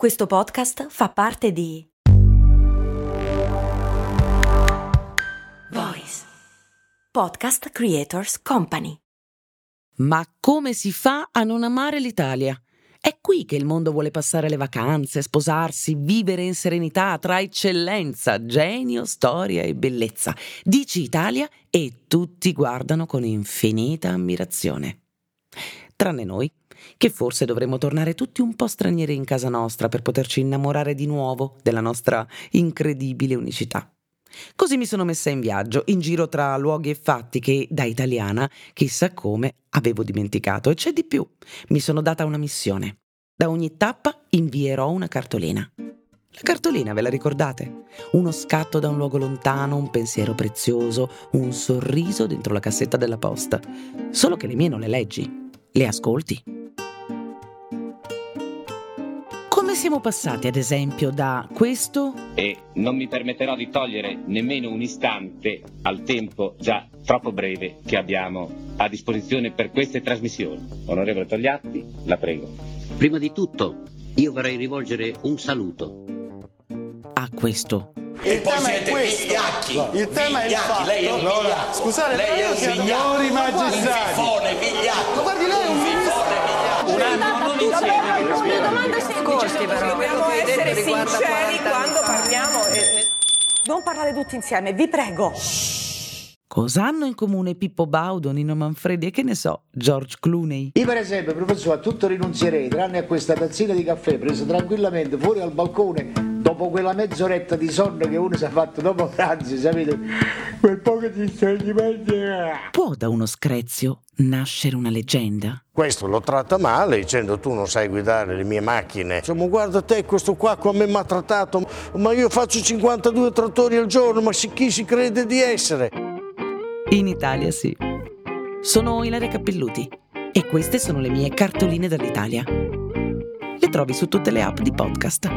Questo podcast fa parte di Voice Podcast Creators Company. Ma come si fa a non amare l'Italia? È qui che il mondo vuole passare le vacanze, sposarsi, vivere in serenità tra eccellenza, genio, storia e bellezza. Dici Italia e tutti guardano con infinita ammirazione. Tranne noi che forse dovremmo tornare tutti un po' stranieri in casa nostra per poterci innamorare di nuovo della nostra incredibile unicità. Così mi sono messa in viaggio, in giro tra luoghi e fatti che, da italiana, chissà come, avevo dimenticato. E c'è di più. Mi sono data una missione. Da ogni tappa invierò una cartolina. La cartolina, ve la ricordate? Uno scatto da un luogo lontano, un pensiero prezioso, un sorriso dentro la cassetta della posta. Solo che le mie non le leggi, le ascolti. Come siamo passati, ad esempio, da questo? E non mi permetterò di togliere nemmeno un istante al tempo già troppo breve che abbiamo a disposizione per queste trasmissioni. Onorevole Togliatti, la prego. Prima di tutto, io vorrei rivolgere un saluto a questo. Il, il tema è questo. Vigliacchi, il tema è il fatto. Lei è un. Scusate, lei è un signori magistrati. Un fifone, vigliacco. Ma guardi lei è un fifone, vigliacco. Un anno non insieme. Una domanda semplice, però. Dobbiamo essere sinceri quando parliamo. Non parlare tutti insieme, vi prego. Cosa hanno in comune Pippo Baudo, Nino Manfredi e che ne so, George Clooney? Io per esempio, professore, a tutto rinunzierei, tranne a questa tazzina di caffè presa tranquillamente fuori al balcone dopo quella mezz'oretta di sonno che uno si è fatto dopo pranzo, sapete, quel poco di stringimenti. Può da uno screzio nascere una leggenda? Questo lo tratta male dicendo tu non sai guidare le mie macchine. Insomma, guarda te, questo qua come mi ha trattato, ma io faccio 52 trattori al giorno, ma chi si crede di essere? In Italia sì. Sono Ilaria Cappelluti e queste sono le mie cartoline dall'Italia. Le trovi su tutte le app di podcast.